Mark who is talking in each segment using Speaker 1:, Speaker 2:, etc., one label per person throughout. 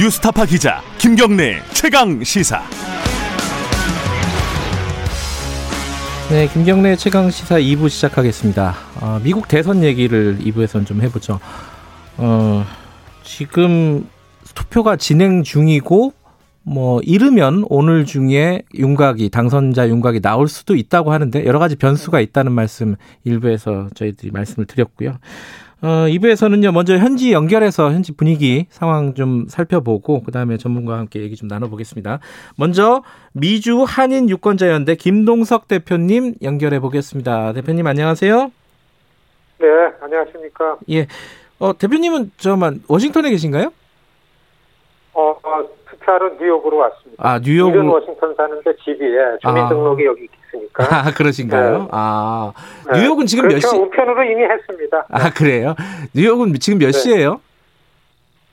Speaker 1: 뉴스타파 기자 김경래 최강 시사.
Speaker 2: 네, 김경래 최강 시사 2부 시작하겠습니다. 어, 미국 대선 얘기를 2부에서는 좀 해보죠. 어, 지금 투표가 진행 중이고 뭐 이르면 오늘 중에 윤곽이 당선자 윤곽이 나올 수도 있다고 하는데 여러 가지 변수가 있다는 말씀 일부에서 저희들이 말씀을 드렸고요. 어, 2부에서는요, 먼저 현지 연결해서 현지 분위기 상황 좀 살펴보고, 그 다음에 전문가와 함께 얘기 좀 나눠보겠습니다. 먼저, 미주 한인 유권자연대 김동석 대표님 연결해 보겠습니다. 대표님 안녕하세요.
Speaker 3: 네, 안녕하십니까.
Speaker 2: 예. 어, 대표님은 저만 워싱턴에 계신가요?
Speaker 3: 어, 어 투표하러 뉴욕으로 왔습니다.
Speaker 2: 아, 뉴욕.
Speaker 3: 일은 워싱턴 사는데 집이, 예, 주민등록이 아. 여기 있 으니까.
Speaker 2: 아, 그러신가요? 네. 아. 네. 뉴욕은 지금
Speaker 3: 그렇죠.
Speaker 2: 몇 시?
Speaker 3: 우편으로 이미 했습니다.
Speaker 2: 아, 그래요? 뉴욕은 지금 몇 네. 시예요?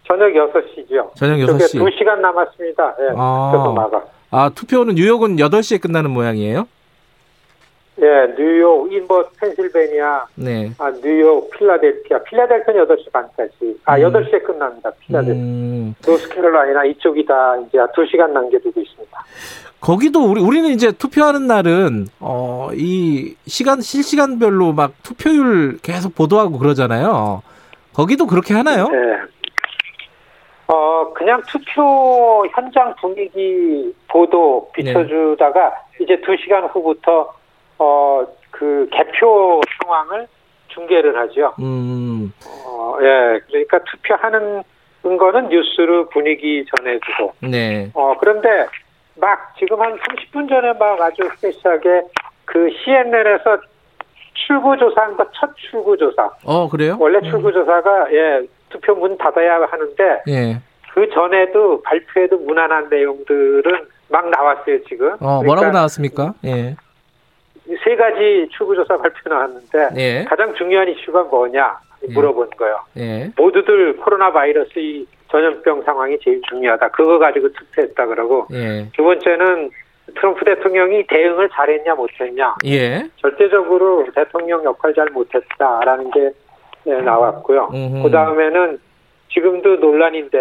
Speaker 3: 저녁 6시죠.
Speaker 2: 저녁 6시.
Speaker 3: 2시간 남았습니다. 예, 아. 마가.
Speaker 2: 아, 투표는 뉴욕은 8시에 끝나는 모양이에요?
Speaker 3: 예, 뉴욕, 인버, 펜실베니아, 네. 아, 뉴욕, 필라델피아. 필라델피아는 8시 반까지. 아, 음. 8시에 끝납니다. 필라델피아. 음. 노스캐롤라이나 이쪽이 다 이제 2시간 남겨두고 있습니다.
Speaker 2: 거기도 우리 우리는 이제 투표하는 날은 어 이 시간 실시간별로 막 투표율 계속 보도하고 그러잖아요. 거기도 그렇게 하나요?
Speaker 3: 네. 어 그냥 투표 현장 분위기 보도 비춰주다가 네. 이제 두 시간 후부터 어 그 개표 상황을 중계를 하죠. 음. 어, 예, 그러니까 투표하는 거는 뉴스로 분위기 전해주고. 네. 어 그런데 막 지금 한 30분 전에 막 아주 스페셜하게 그 CNN에서 출구조사한 거첫 출구조사.
Speaker 2: 어 그래요?
Speaker 3: 원래 음. 출구조사가 예 투표 문 닫아야 하는데 예. 그 전에도 발표에도 무난한 내용들은 막 나왔어요 지금.
Speaker 2: 어 뭐라고 그러니까 나왔습니까? 예.
Speaker 3: 세 가지 출구조사 발표 나왔는데 예. 가장 중요한 이슈가 뭐냐 예. 물어본 거예요. 예. 모두들 코로나 바이러스 이 전염병 상황이 제일 중요하다. 그거 가지고 투표했다 그러고 예. 두 번째는 트럼프 대통령이 대응을 잘했냐 못했냐. 예. 절대적으로 대통령 역할 잘 못했다라는 게 예, 나왔고요. 그 다음에는 지금도 논란인데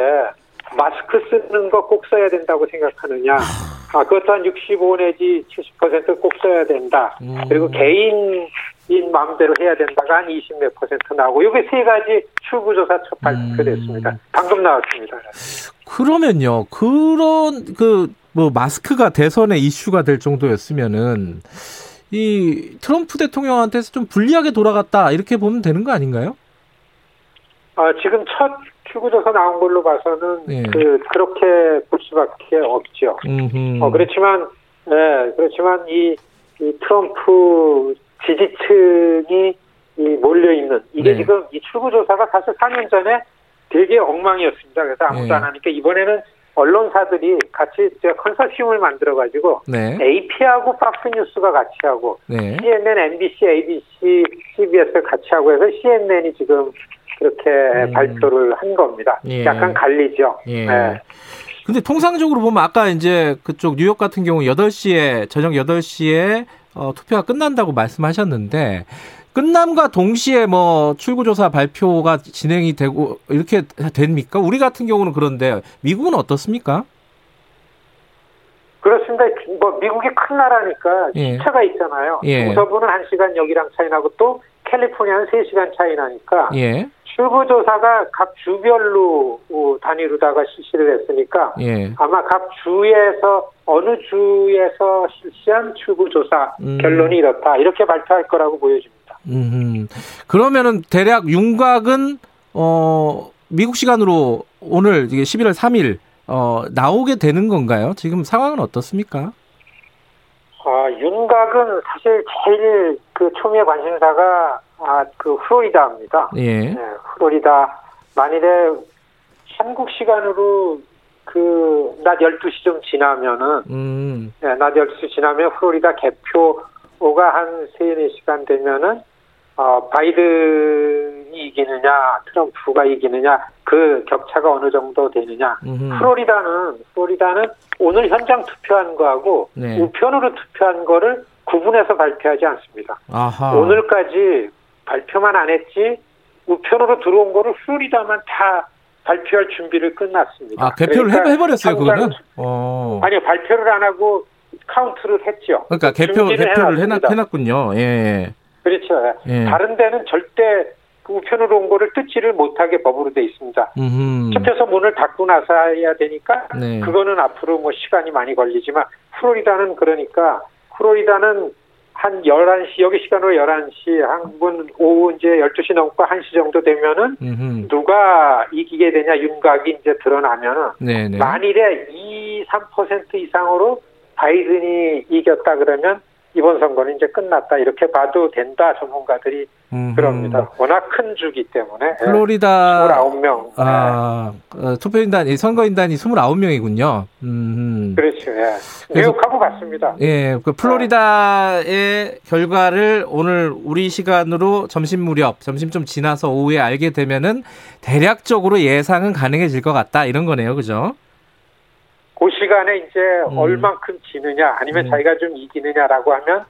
Speaker 3: 마스크 쓰는 거 꼭 써야 된다고 생각하느냐. 아, 그것도 한 65 내지 70%꼭 써야 된다. 음. 그리고 개인 인 마음대로 해야 된다가 한 20몇 퍼센트 나오고, 이게 세 가지 출구조사 첫 발표됐습니다. 음. 방금 나왔습니다.
Speaker 2: 그러면요, 그런, 그, 뭐, 마스크가 대선의 이슈가 될 정도였으면은, 이 트럼프 대통령한테서 좀 불리하게 돌아갔다, 이렇게 보면 되는 거 아닌가요?
Speaker 3: 아, 지금 첫 출구조사 나온 걸로 봐서는 네. 그 그렇게 볼 수밖에 없죠. 음흠. 어 그렇지만 네, 그렇지만 이, 이 트럼프 지지층이 이 몰려 있는 이게 네. 지금 이 출구조사가 사실 4년 전에 되게 엉망이었습니다. 그래서 아무도 네. 안 하니까 이번에는 언론사들이 같이 컨설시움을 만들어 가지고 네. AP하고 박스뉴스가 같이 하고 네. CNN, MBC, ABC, CBS 같이 하고 해서 CNN이 지금 그렇게 음. 발표를 한 겁니다. 예. 약간 갈리죠. 예. 네.
Speaker 2: 근데 통상적으로 보면 아까 이제 그쪽 뉴욕 같은 경우 8시에 저녁 8시에 어, 투표가 끝난다고 말씀하셨는데 끝남과 동시에 뭐 출구조사 발표가 진행이 되고 이렇게 됩니까? 우리 같은 경우는 그런데 미국은 어떻습니까?
Speaker 3: 그렇습니다. 뭐 미국이 큰 나라니까 예. 시차가 있잖아요. 예. 서부는 1시간 여기랑 차이 나고 또 캘리포니아는 3시간 차이 나니까 예. 출구조사가 각 주별로 단위로다가 실시를 했으니까 예. 아마 각 주에서 어느 주에서 실시한 출구조사 음. 결론이 이렇다 이렇게 발표할 거라고 보여집니다.
Speaker 2: 음. 그러면은 대략 윤곽은 어 미국 시간으로 오늘 이게 11월 3일 어 나오게 되는 건가요? 지금 상황은 어떻습니까?
Speaker 3: 아, 윤곽은 사실 제일 그 초미의 관심사가 아, 그 플로리다입니다. 예. 네, 플로리다. 만일에 한국 시간으로 그 낮 12시 좀 지나면은 음. 네, 낮 12시 지나면 플로리다 개표가 한 3, 4시간 되면은 어, 바이든이 이기느냐, 트럼프가 이기느냐, 그 격차가 어느 정도 되느냐. 음흠. 플로리다는, 플로리다는 오늘 현장 투표한 거하고 네. 우편으로 투표한 거를 구분해서 발표하지 않습니다. 아하. 오늘까지 발표만 안 했지 우편으로 들어온 거를 플로리다만 다 발표할 준비를 끝났습니다.
Speaker 2: 아, 개표를 그러니까 해버렸어요, 그거는? 어.
Speaker 3: 아니요, 발표를 안 하고 카운트를 했죠.
Speaker 2: 그러니까 개표, 개표를 해놨, 해놨군요. 예.
Speaker 3: 그렇죠. 예. 다른 데는 절대 그 우편으로 온 거를 뜯지를 못하게 법으로 돼 있습니다. 투표소 문을 닫고 나서야 되니까 네. 그거는 앞으로 뭐 시간이 많이 걸리지만 플로리다는 그러니까 플로리다는 한 11시, 여기 시간으로 11시, 한분 오후 이제 12시 넘고 1시 정도 되면은 음흠. 누가 이기게 되냐 윤곽이 이제 드러나면은 네네. 만일에 2, 3% 이상으로 바이든이 이겼다 그러면 이번 선거는 이제 끝났다 이렇게 봐도 된다 전문가들이 음흠. 그럽니다. 워낙 큰 주기 때문에
Speaker 2: 예. 플로리다
Speaker 3: 29명
Speaker 2: 아, 네. 어, 투표인단 선거인단이 29명이군요.
Speaker 3: 음. 그렇죠. 예. 뉴욕하고 같습니다.
Speaker 2: 예, 그 플로리다의 결과를 오늘 우리 시간으로 점심 무렵 점심 좀 지나서 오후에 알게 되면은 대략적으로 예상은 가능해질 것 같다 이런 거네요, 그죠?
Speaker 3: 그 시간에 이제 음. 얼만큼 지느냐 아니면 음. 자기가 좀 이기느냐라고 하면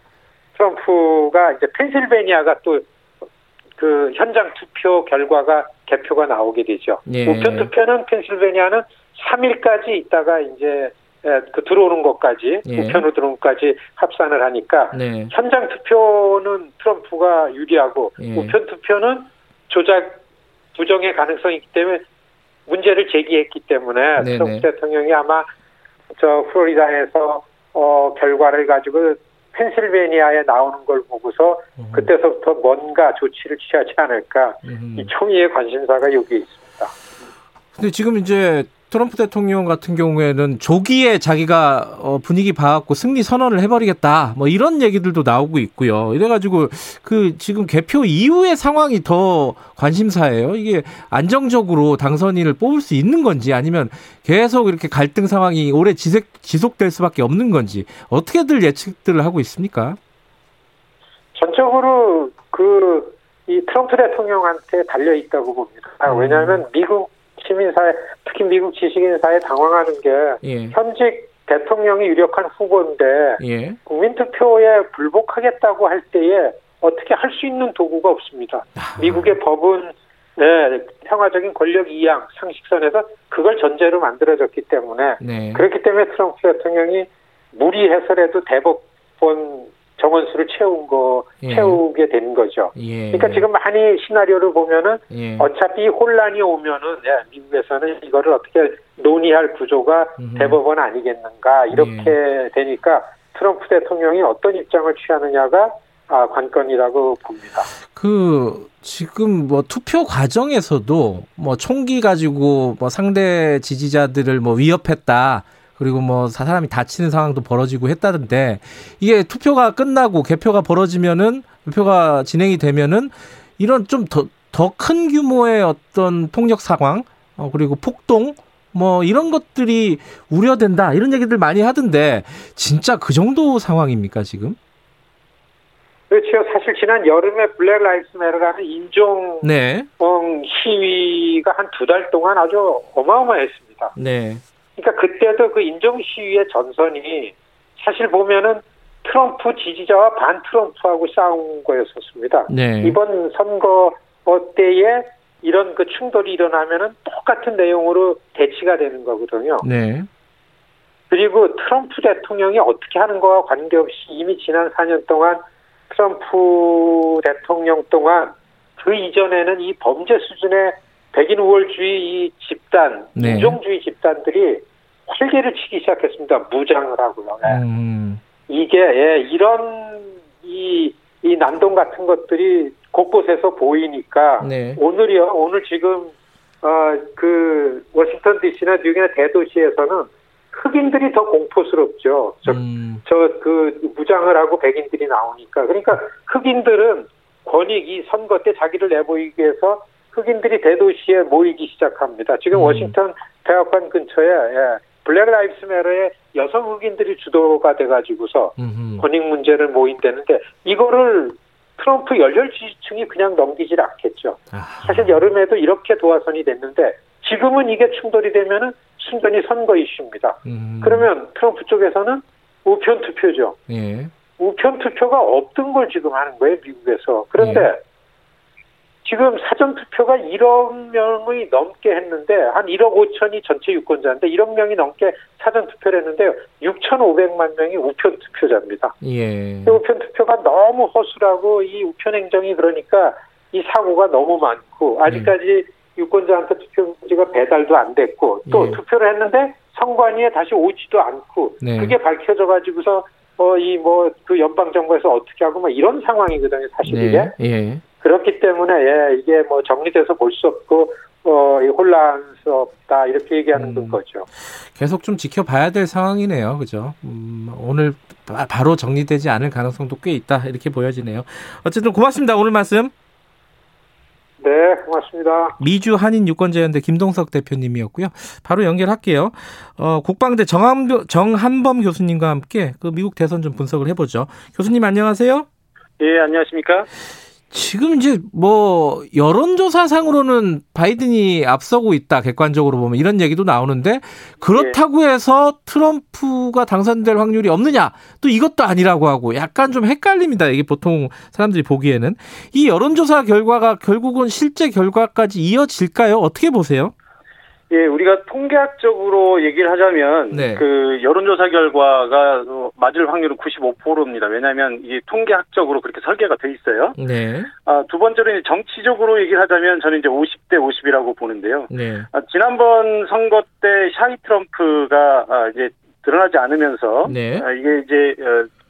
Speaker 3: 트럼프가 이제 펜실베니아가 또 그 현장 투표 결과가 개표가 나오게 되죠. 예. 우편 투표는 펜실베니아는 3일까지 있다가 이제 예, 그 들어오는 것까지 예. 우편으로 들어오는 것까지 합산을 하니까 네. 현장 투표는 트럼프가 유리하고 예. 우편 투표는 조작 부정의 가능성이 있기 때문에 문제를 제기했기 때문에 네네. 트럼프 대통령이 아마 저 플로리다에서 어 결과를 가지고 펜실베니아에 나오는 걸 보고서 음. 그때서부터 뭔가 조치를 취하지 않을까 음. 이 총리의 관심사가 여기에 있습니다.
Speaker 2: 근데 지금 이제 트럼프 대통령 같은 경우에는 조기에 자기가 어, 분위기 봐갖고 승리 선언을 해버리겠다 뭐 이런 얘기들도 나오고 있고요. 이래가지고 그 지금 개표 이후의 상황이 더 관심사예요. 이게 안정적으로 당선인을 뽑을 수 있는 건지 아니면 계속 이렇게 갈등 상황이 오래 지속, 지속될 수밖에 없는 건지 어떻게들 예측들을 하고 있습니까?
Speaker 3: 전적으로 그 이 트럼프 대통령한테 달려 있다고 봅니다. 음. 왜냐하면 미국 시민사회, 특히 미국 지식인사회 당황하는 게 예. 현직 대통령이 유력한 후보인데 예. 국민투표에 불복하겠다고 할 때에 어떻게 할 수 있는 도구가 없습니다. 아. 미국의 법은 네, 평화적인 권력 이양 상식선에서 그걸 전제로 만들어졌기 때문에 네. 그렇기 때문에 트럼프 대통령이 무리해서라도 대법원 정원수를 채운 거 예. 채우게 된 거죠. 예. 그러니까 지금 많이 시나리오를 보면은 예. 어차피 혼란이 오면은 네, 미국에서는 이거를 어떻게 논의할 구조가 음흠. 대법원 아니겠는가 이렇게 예. 되니까 트럼프 대통령이 어떤 입장을 취하느냐가 아, 관건이라고 봅니다.
Speaker 2: 그 지금 뭐 투표 과정에서도 뭐 총기 가지고 뭐 상대 지지자들을 뭐 위협했다. 그리고 뭐 사람이 다치는 상황도 벌어지고 했다던데 이게 투표가 끝나고 개표가 벌어지면은 개표가 진행이 되면은 이런 좀 더 더 큰 규모의 어떤 폭력 상황 어 그리고 폭동 뭐 이런 것들이 우려된다 이런 얘기들 많이 하던데 진짜 그 정도 상황입니까 지금?
Speaker 3: 그렇죠. 사실 지난 여름에 Black Lives Matter라는 인종 네. 시위가 한 두 달 동안 아주 어마어마했습니다. 네. 그러니까 그때도 그 인종 시위의 전선이 사실 보면은 트럼프 지지자와 반 트럼프하고 싸운 거였었습니다. 네. 이번 선거 때에 이런 그 충돌이 일어나면은 똑같은 내용으로 대치가 되는 거거든요. 네. 그리고 트럼프 대통령이 어떻게 하는 거와 관계없이 이미 지난 4년 동안 트럼프 대통령 동안 그 이전에는 이 범죄 수준의 백인 우월주의 이 집단, 네. 인종주의 집단들이 활개를 치기 시작했습니다. 무장을 하고요. 네. 음. 이게 예, 이런 이, 이 난동 같은 것들이 곳곳에서 보이니까 네. 오늘이요. 오늘 지금 어, 그 워싱턴 D.C.나 뉴욕이나 대도시에서는 흑인들이 더 공포스럽죠. 저, 음. 저그 무장을 하고 백인들이 나오니까. 그러니까 흑인들은 권익 이 선거 때 자기를 내보이기 위해서 흑인들이 대도시에 모이기 시작합니다. 지금 음. 워싱턴 백악관 근처에 예, Black Lives Matter의 여성 흑인들이 주도가 돼가지고서 권익 문제를 모인다는데 이거를 트럼프 열혈 지지층이 그냥 넘기질 않겠죠. 아하. 사실 여름에도 이렇게 도화선이 됐는데 지금은 이게 충돌이 되면은 순전히 선거 이슈입니다. 음. 그러면 트럼프 쪽에서는 우편 투표죠. 예. 우편 투표가 없던 걸 지금 하는 거예요, 미국에서. 그런데 예. 지금 사전투표가 1억 명이 넘게 했는데 한 1억 5천이 전체 유권자인데 1억 명이 넘게 사전투표를 했는데 6,500만 명이 우편 투표자입니다. 예. 우편 투표가 너무 허술하고 이 우편 행정이 그러니까 이 사고가 너무 많고 아직까지 음. 유권자한테 투표지가 배달도 안 됐고 또 예. 투표를 했는데 선관위에 다시 오지도 않고 네. 그게 밝혀져 가지고서 어 이 뭐 그 연방 정부에서 어떻게 하고 막 이런 상황이거든요 사실 이게 네. 예. 그렇기 때문에 예, 이게 뭐 정리돼서 볼 수 없고 어, 혼란스럽다 이렇게 얘기하는 음, 거죠.
Speaker 2: 계속 좀 지켜봐야 될 상황이네요, 그죠? 음, 오늘 바, 로 정리되지 않을 가능성도 꽤 있다 이렇게 보여지네요. 어쨌든 고맙습니다 오늘 말씀.
Speaker 3: 네, 고맙습니다.
Speaker 2: 미주 한인 유권자연대 김동석 대표님이었고요. 바로 연결할게요. 어, 국방대 정한, 정한범 교수님과 함께 그 미국 대선 좀 분석을 해보죠. 교수님 안녕하세요.
Speaker 4: 예, 안녕하십니까?
Speaker 2: 지금 이제 뭐 여론조사상으로는 바이든이 앞서고 있다 객관적으로 보면 이런 얘기도 나오는데 그렇다고 해서 트럼프가 당선될 확률이 없느냐? 또 이것도 아니라고 하고 약간 좀 헷갈립니다. 이게 보통 사람들이 보기에는. 이 여론조사 결과가 결국은 실제 결과까지 이어질까요? 어떻게 보세요?
Speaker 4: 예, 우리가 통계학적으로 얘기를 하자면 네. 그 여론조사 결과가 맞을 확률은 95%입니다. 왜냐하면 이게 통계학적으로 그렇게 설계가 돼 있어요. 네. 아, 두 번째로 이제 정치적으로 얘기를 하자면 저는 이제 50대 50이라고 보는데요. 네. 아, 지난번 선거 때 샤이 트럼프가 아, 이제 드러나지 않으면서 네. 아, 이게 이제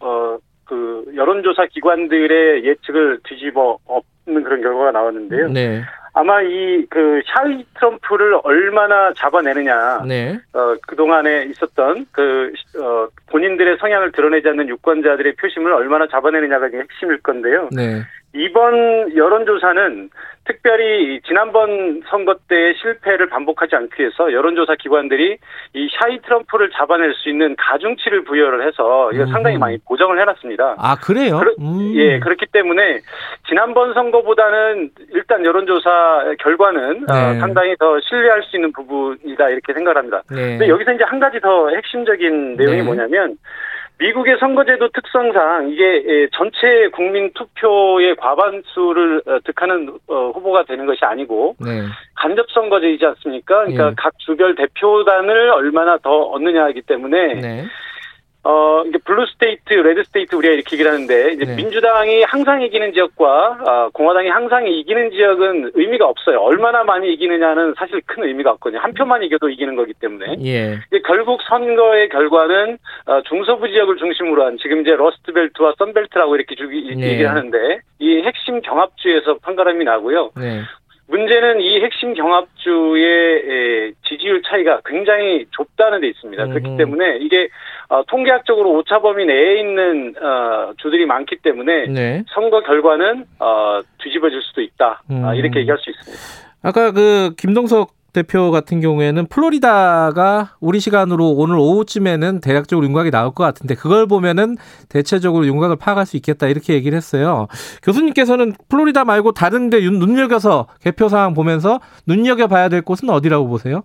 Speaker 4: 어, 어, 그 여론조사 기관들의 예측을 뒤집어 엎는 그런 결과가 나왔는데요. 네. 아마 이 그 shy 트럼프를 얼마나 잡아내느냐. 네. 어, 그 동안에 있었던 그, 어, 본인들의 성향을 드러내지 않는 유권자들의 표심을 얼마나 잡아내느냐가 핵심일 건데요. 네. 이번 여론조사는 특별히 지난번 선거 때의 실패를 반복하지 않기 위해서 여론조사 기관들이 이 shy 트럼프를 잡아낼 수 있는 가중치를 부여를 해서 이거 음. 상당히 많이 보정을 해놨습니다.
Speaker 2: 아 그래요?
Speaker 4: 음. 예 그렇기 때문에 지난번 선거보다는 일단 여론조사 결과는 어, 네. 어, 상당히 더 신뢰할 수 있는 부분이다 이렇게 생각합니다. 네. 근데 여기서 이제 한 가지 더 핵심적인 내용이 네. 뭐냐면 미국의 선거제도 특성상 이게 예, 전체 국민 투표의 과반수를 어, 득하는 어, 후보가 되는 것이 아니고 네. 간접 선거제이지 않습니까? 그러니까 예. 각 주별 대표단을 얼마나 더 얻느냐이기 때문에 네. 어, 이게 blue state, red state 우리가 이렇게 얘기를 하는데, 이제 네. 민주당이 항상 이기는 지역과, 어, 공화당이 항상 이기는 지역은 의미가 없어요. 얼마나 많이 이기느냐는 사실 큰 의미가 없거든요. 한 표만 이겨도 이기는 거기 때문에. 예. 이제 결국 선거의 결과는, 어, 중서부 지역을 중심으로 한, 지금 이제 러스트벨트와 썬벨트라고 이렇게 주기, 네. 얘기를 하는데, 이 핵심 경합주에서 판가름이 나고요. 네. 문제는 이 핵심 경합주의 지지율 차이가 굉장히 좁다는 데 있습니다. 음. 그렇기 때문에 이게 어, 통계학적으로 오차 범위 내에 있는 어, 주들이 많기 때문에 네. 선거 결과는 어, 뒤집어질 수도 있다. 음. 이렇게 얘기할 수 있습니다.
Speaker 2: 아까 그 김동석 대표 같은 경우에는 플로리다가 우리 시간으로 오늘 오후쯤에는 대략적으로 윤곽이 나올 것 같은데 그걸 보면은 대체적으로 윤곽을 파악할 수 있겠다 이렇게 얘기를 했어요. 교수님께서는 플로리다 말고 다른데 눈여겨서 개표 상황 보면서 눈여겨 봐야 될 곳은 어디라고 보세요?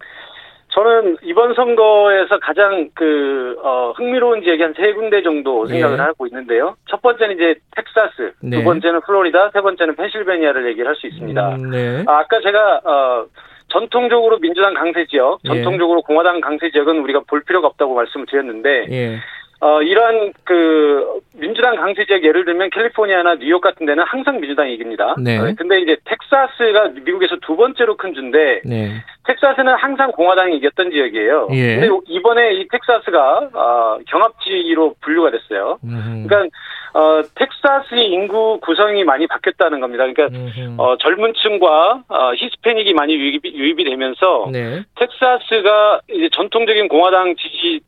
Speaker 4: 저는 이번 선거에서 가장 그 어, 흥미로운 지역이 한 세 군데 정도 생각을 네. 하고 있는데요. 첫 번째는 이제 텍사스, 네. 두 번째는 플로리다, 세 번째는 펜실베니아를 얘기를 할 수 있습니다. 음, 네. 아, 아까 제가 어, 전통적으로 민주당 강세 지역, 예. 전통적으로 공화당 강세 지역은 우리가 볼 필요가 없다고 말씀을 드렸는데 예. 어, 이러한 그 민주당 강세 지역 예를 들면 캘리포니아나 뉴욕 같은 데는 항상 민주당이 이깁니다. 네. 어, 근데 이제 텍사스가 미국에서 두 번째로 큰 주인데 네. 텍사스는 항상 공화당이 이겼던 지역이에요. 예. 근데 이번에 이 텍사스가 어, 경합지로 분류가 됐어요. 음흠. 그러니까 어, 텍사스의 인구 구성이 많이 바뀌었다는 겁니다. 그러니까 어, 젊은 층과 어, 히스패닉이 많이 유입이, 유입이 되면서 네. 텍사스가 이제 전통적인 공화당 지지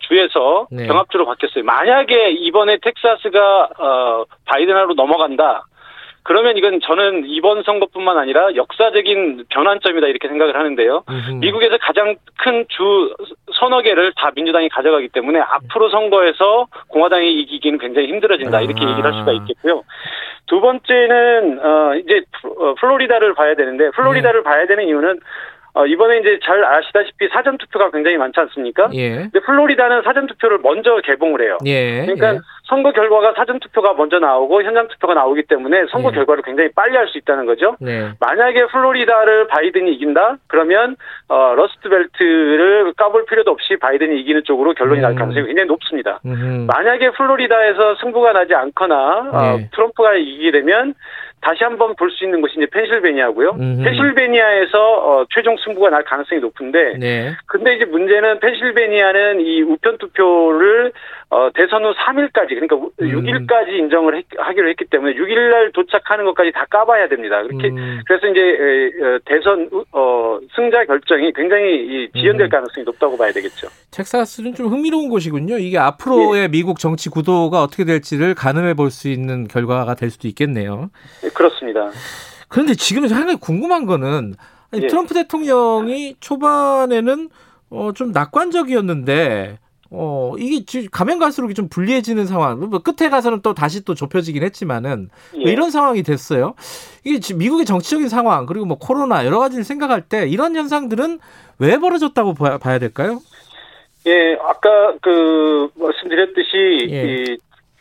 Speaker 4: 주에서 네. 경합주로 바뀌었어요. 만약에 이번에 텍사스가 어, 바이든으로 넘어간다. 그러면 이건 저는 이번 선거뿐만 아니라 역사적인 변환점이다 이렇게 생각을 하는데요. 음흠. 미국에서 가장 큰 주 서너 개를 다 민주당이 가져가기 때문에 앞으로 선거에서 공화당이 이기기는 굉장히 힘들어진다 이렇게 아. 얘기를 할 수가 있겠고요. 두 번째는 어 이제 어, 플로리다를 봐야 되는데 플로리다를 네. 봐야 되는 이유는 어, 이번에 이제 잘 아시다시피 사전 투표가 굉장히 많지 않습니까? 예. 근데 플로리다는 사전 투표를 먼저 개봉을 해요. 예. 그러니까 예. 선거 결과가 사전 투표가 먼저 나오고 현장 투표가 나오기 때문에 선거 네. 결과를 굉장히 빨리 할 수 있다는 거죠. 네. 만약에 플로리다를 바이든이 이긴다 그러면 어, 러스트벨트를 까볼 필요도 없이 바이든이 이기는 쪽으로 결론이 음. 날 가능성이 굉장히 높습니다. 음흠. 만약에 플로리다에서 승부가 나지 않거나 어, 네. 어, 트럼프가 이기게 되면 다시 한번 볼 수 있는 곳이 이제 펜실베니아고요. 음흠. 펜실베니아에서 어, 최종 승부가 날 가능성이 높은데, 네. 근데 이제 문제는 펜실베니아는 이 우편 투표를 어, 대선 후 3일까지 그러니까 음. 6일까지 인정을 했, 하기로 했기 때문에 6일 날 도착하는 것까지 다 까봐야 됩니다. 그렇게 음. 그래서 이제 에, 대선 어, 승자 결정이 굉장히 지연될 음. 가능성이 높다고 봐야 되겠죠.
Speaker 2: 텍사스는 좀 흥미로운 곳이군요. 이게 앞으로의 예. 미국 정치 구도가 어떻게 될지를 가늠해 볼 수 있는 결과가 될 수도 있겠네요.
Speaker 4: 예, 그렇습니다.
Speaker 2: 그런데 지금 하나 궁금한 거는 아니, 예. 트럼프 대통령이 초반에는 어, 좀 낙관적이었는데 어, 이게 가면 갈수록 좀 불리해지는 상황. 뭐 끝에 가서는 또 다시 또 좁혀지긴 했지만은 뭐 예. 이런 상황이 됐어요. 이게 지금 미국의 정치적인 상황 그리고 뭐 코로나 여러 가지를 생각할 때 이런 현상들은 왜 벌어졌다고 봐야 될까요?
Speaker 4: 예, 아까 그 말씀드렸듯이 예. 이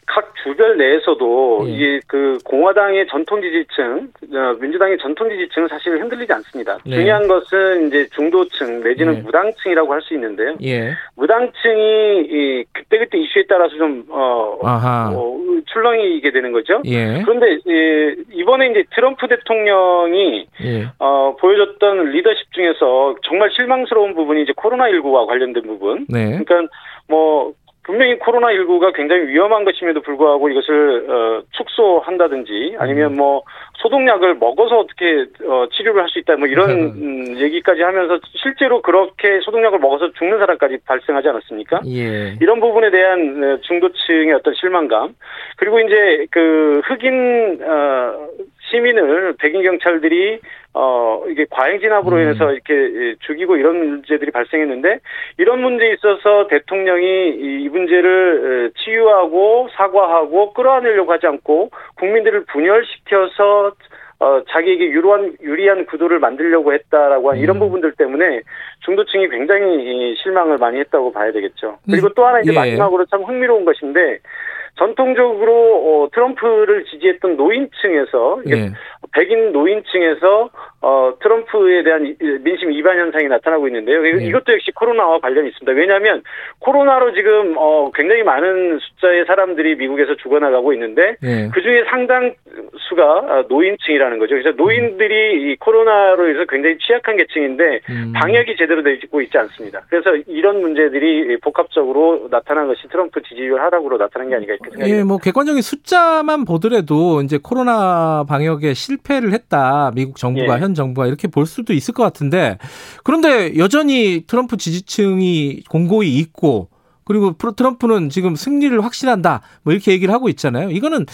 Speaker 4: 각 주별 내에서도 예. 이게 그 공화당의 전통 지지층, 어, 민주당의 전통 지지층은 사실 흔들리지 않습니다. 네. 중요한 것은 이제 중도층 내지는 예. 무당층이라고 할 수 있는데요. 예. 무당층이 이 그때그때 이슈에 따라서 좀 어, 어 출렁이게 되는 거죠. 예. 그런데 예, 이번에 이제 트럼프 대통령이 예. 어, 보여줬던 리더십 중에서 정말 실망스러운 부분이 이제 코로나 19와 관련된 부분. 네. 그러니까 뭐 분명히 코로나19가 굉장히 위험한 것임에도 불구하고 이것을 어, 축소한다든지 아니면 음. 뭐 소독약을 먹어서 어떻게 어, 치료를 할 수 있다 뭐 이런 음, 얘기까지 하면서 실제로 그렇게 소독약을 먹어서 죽는 사람까지 발생하지 않았습니까? 예. 이런 부분에 대한 어, 중도층의 어떤 실망감 그리고 이제 그 흑인 어, 시민을 백인 경찰들이 어 이게 과잉 진압으로 음. 인해서 이렇게 죽이고 이런 문제들이 발생했는데 이런 문제에 있어서 대통령이 이 문제를 치유하고 사과하고 끌어안으려고 하지 않고 국민들을 분열시켜서 어, 자기에게 유리한, 유리한 구도를 만들려고 했다라고 한 음. 이런 부분들 때문에 중도층이 굉장히 실망을 많이 했다고 봐야 되겠죠. 그리고 또 하나 이제 예. 마지막으로 참 흥미로운 것인데 전통적으로 어, 트럼프를 지지했던 노인층에서 예. 백인 노인층에서 어, 트럼프에 대한 민심 이반 현상이 나타나고 있는데요. 네. 이것도 역시 코로나와 관련이 있습니다. 왜냐하면 코로나로 지금 어, 굉장히 많은 숫자의 사람들이 미국에서 죽어나가고 있는데 네. 그 중에 상당수가 노인층이라는 거죠. 그래서 노인들이 이 코로나로 인해서 굉장히 취약한 계층인데 음. 방역이 제대로 되고 있지 않습니다. 그래서 이런 문제들이 복합적으로 나타난 것이 트럼프 지지율 하락으로 나타난 게 아닌가 이렇게 생각합니다.
Speaker 2: 예, 뭐 객관적인 숫자만 보더라도 이제 코로나 방역에 실패를 했다. 미국 정부가 예. 현 정부가 이렇게 볼 수도 있을 것 같은데 그런데 여전히 트럼프 지지층이 공고히 있고 그리고 트럼프는 지금 승리를 확신한다 뭐 이렇게 얘기를 하고 있잖아요. 이거는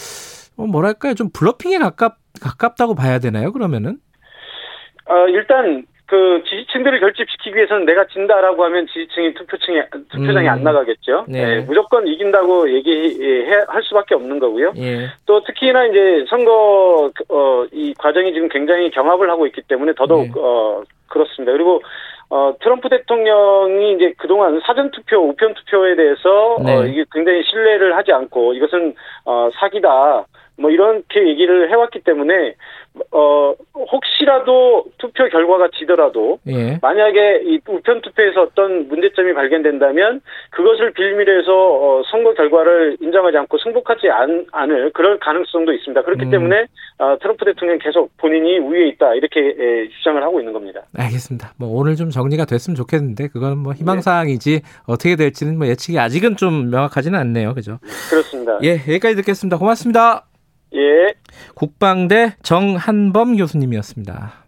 Speaker 2: 뭐 뭐랄까요 좀 블러핑에 가깝 가깝다고 봐야 되나요? 그러면은?
Speaker 4: 어, 일단 그 지지층들을 결집시키기 위해서는 내가 진다라고 하면 지지층이 투표층에 투표장에 음. 안 나가겠죠. 네. 네, 무조건 이긴다고 얘기할 수밖에 없는 거고요. 예. 또 특히나 이제 선거 어, 이 과정이 지금 굉장히 경합을 하고 있기 때문에 더더욱 네. 어, 그렇습니다. 그리고 어, 트럼프 대통령이 이제 그동안 사전투표, 우편투표에 대해서, 어, 네. 어, 이게 굉장히 신뢰를 하지 않고 이것은, 어, 사기다. 뭐 이렇게 얘기를 해왔기 때문에 어 혹시라도 투표 결과가 지더라도 예. 만약에 이 우편 투표에서 어떤 문제점이 발견된다면 그것을 빌미로 해서 어 선거 결과를 인정하지 않고 승복하지 않, 않을 그런 가능성도 있습니다. 그렇기 음. 때문에 어 트럼프 대통령 계속 본인이 우위에 있다 이렇게 예, 주장을 하고 있는 겁니다.
Speaker 2: 알겠습니다. 뭐 오늘 좀 정리가 됐으면 좋겠는데 그건 뭐 희망사항이지 네. 어떻게 될지는 뭐 예측이 아직은 좀 명확하지는 않네요. 그죠?
Speaker 4: 그렇습니다.
Speaker 2: 예, 여기까지 듣겠습니다. 고맙습니다.
Speaker 4: 예.
Speaker 2: 국방대 정한범 교수님이었습니다.